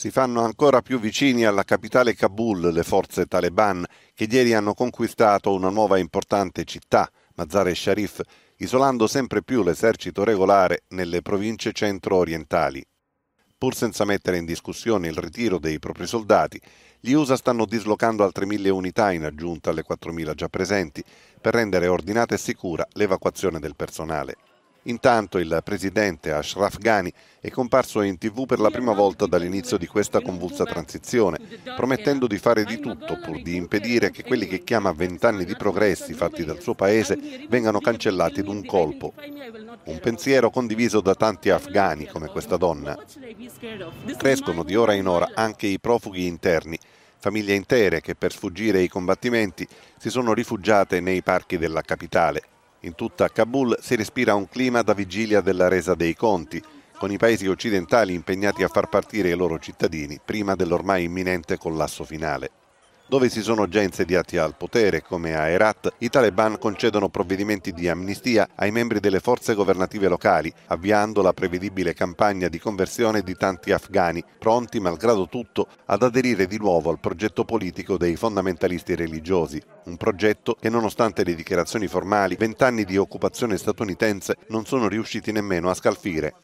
Si fanno ancora più vicini alla capitale Kabul le forze taliban che ieri hanno conquistato una nuova importante città, Mazar-e-Sharif, isolando sempre più l'esercito regolare nelle province centro-orientali. Pur senza mettere in discussione il ritiro dei propri soldati, gli USA stanno dislocando altre mille unità in aggiunta alle 4.000 già presenti per rendere ordinata e sicura l'evacuazione del personale. Intanto il presidente Ashraf Ghani è comparso in tv per la prima volta dall'inizio di questa convulsa transizione, promettendo di fare di tutto pur di impedire che quelli che chiama vent'anni di progressi fatti dal suo paese vengano cancellati d'un colpo. Un pensiero condiviso da tanti afghani come questa donna. Crescono di ora in ora anche i profughi interni, famiglie intere che per sfuggire ai combattimenti si sono rifugiate nei parchi della capitale. In tutta Kabul si respira un clima da vigilia della resa dei conti, con i paesi occidentali impegnati a far partire i loro cittadini prima dell'ormai imminente collasso finale dove si sono già insediati al potere, come a Herat, i taliban concedono provvedimenti di amnistia ai membri delle forze governative locali, avviando la prevedibile campagna di conversione di tanti afghani, pronti, malgrado tutto, ad aderire di nuovo al progetto politico dei fondamentalisti religiosi. Un progetto che, nonostante le dichiarazioni formali, vent'anni di occupazione statunitense non sono riusciti nemmeno a scalfire.